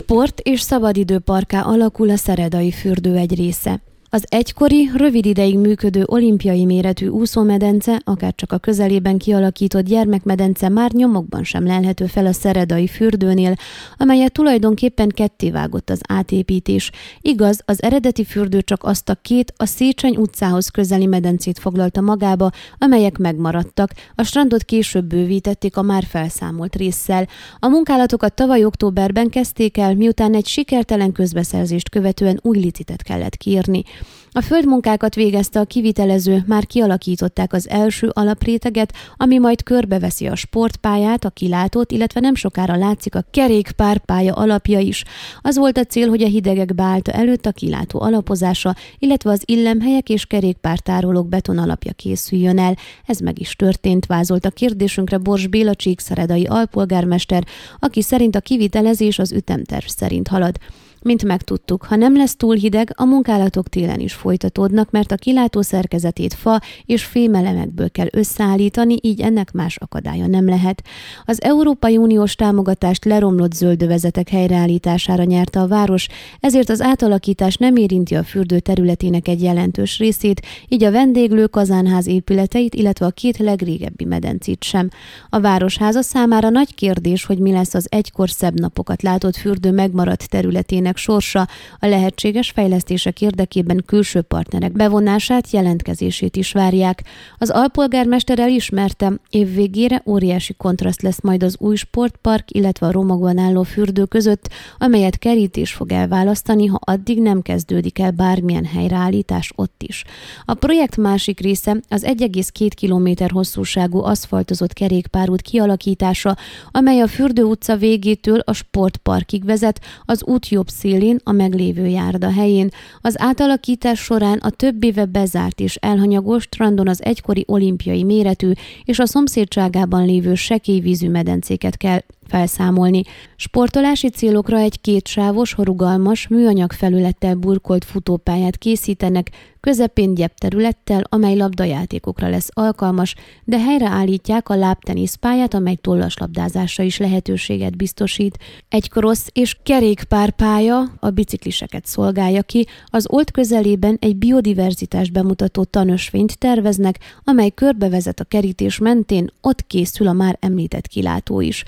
Sport és szabadidőparká alakul a Szeredai fürdő egy része. Az egykori, rövid ideig működő olimpiai méretű úszómedence, akár csak a közelében kialakított gyermekmedence már nyomokban sem lelhető fel a szeredai fürdőnél, amelyet tulajdonképpen kettévágott az átépítés. Igaz, az eredeti fürdő csak azt a két a Széchenyi utcához közeli medencét foglalta magába, amelyek megmaradtak, a strandot később bővítették a már felszámolt résszel. A munkálatokat tavaly októberben kezdték el, miután egy sikertelen közbeszerzést követően új licitet kellett kiírni. A földmunkákat végezte a kivitelező, már kialakították az első alapréteget, ami majd körbeveszi a sportpályát, a kilátót, illetve nem sokára látszik a kerékpárpálya alapja is. Az volt a cél, hogy a hidegek beállta előtt a kilátó alapozása, illetve az illemhelyek és kerékpártárolók beton alapja készüljön el. Ez meg is történt, vázolt a kérdésünkre Bors Béla Csíkszeredai alpolgármester, aki szerint a kivitelezés az ütemterv szerint halad. Mint megtudtuk, ha nem lesz túl hideg, a munkálatok télen is folytatódnak, mert a kilátó szerkezetét fa és fémelemekből kell összeállítani, így ennek más akadálya nem lehet. Az Európai Uniós támogatást leromlott zöldövezetek helyreállítására nyerte a város, ezért az átalakítás nem érinti a fürdő területének egy jelentős részét, így a vendéglő kazánház épületeit, illetve a két legrégebbi medencét sem. A városháza számára nagy kérdés, hogy mi lesz az egykor szebb napokat látott fürdő megmaradt területének intézmények sorsa a lehetséges fejlesztések érdekében külső partnerek bevonását, jelentkezését is várják. Az alpolgármester elismerte, év végére óriási kontraszt lesz majd az új sportpark, illetve a romokban álló fürdő között, amelyet kerítés fog elválasztani, ha addig nem kezdődik el bármilyen helyreállítás ott is. A projekt másik része az 1,2 km hosszúságú aszfaltozott kerékpárút kialakítása, amely a Fürdő utca végétől a sportparkig vezet, az út jobb szélén, a meglévő járda helyén. Az átalakítás során a több éve bezárt és elhanyagos strandon az egykori olimpiai méretű és a szomszédságában lévő sekély vízű medencéket kell felszámolni. Sportolási célokra egy kétsávos, rugalmas, műanyag felülettel burkolt futópályát készítenek, közepén gyep területtel, amely labdajátékokra lesz alkalmas, de helyreállítják a lábteniszpályát, amely tollaslabdázásra is lehetőséget biztosít. Egy krossz és kerékpárpálya a bicikliseket szolgálja ki, az olt közelében egy biodiverzitás bemutató tanösvényt terveznek, amely körbevezet a kerítés mentén, ott készül a már említett kilátó is.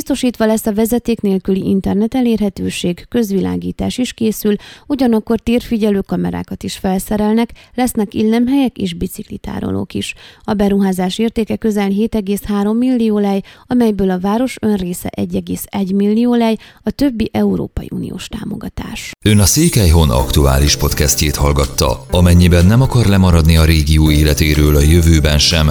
Biztosítva lesz a vezeték nélküli internet elérhetőség, közvilágítás is készül, ugyanakkor térfigyelő kamerákat is felszerelnek, lesznek illemhelyek és biciklitárolók is. A beruházás értéke közel 7,3 millió lej, amelyből a város önrésze 1,1 millió lej, a többi Európai Uniós támogatás. Ön a Székelyhon aktuális podcastjét hallgatta. Amennyiben nem akar lemaradni a régió életéről a jövőben sem,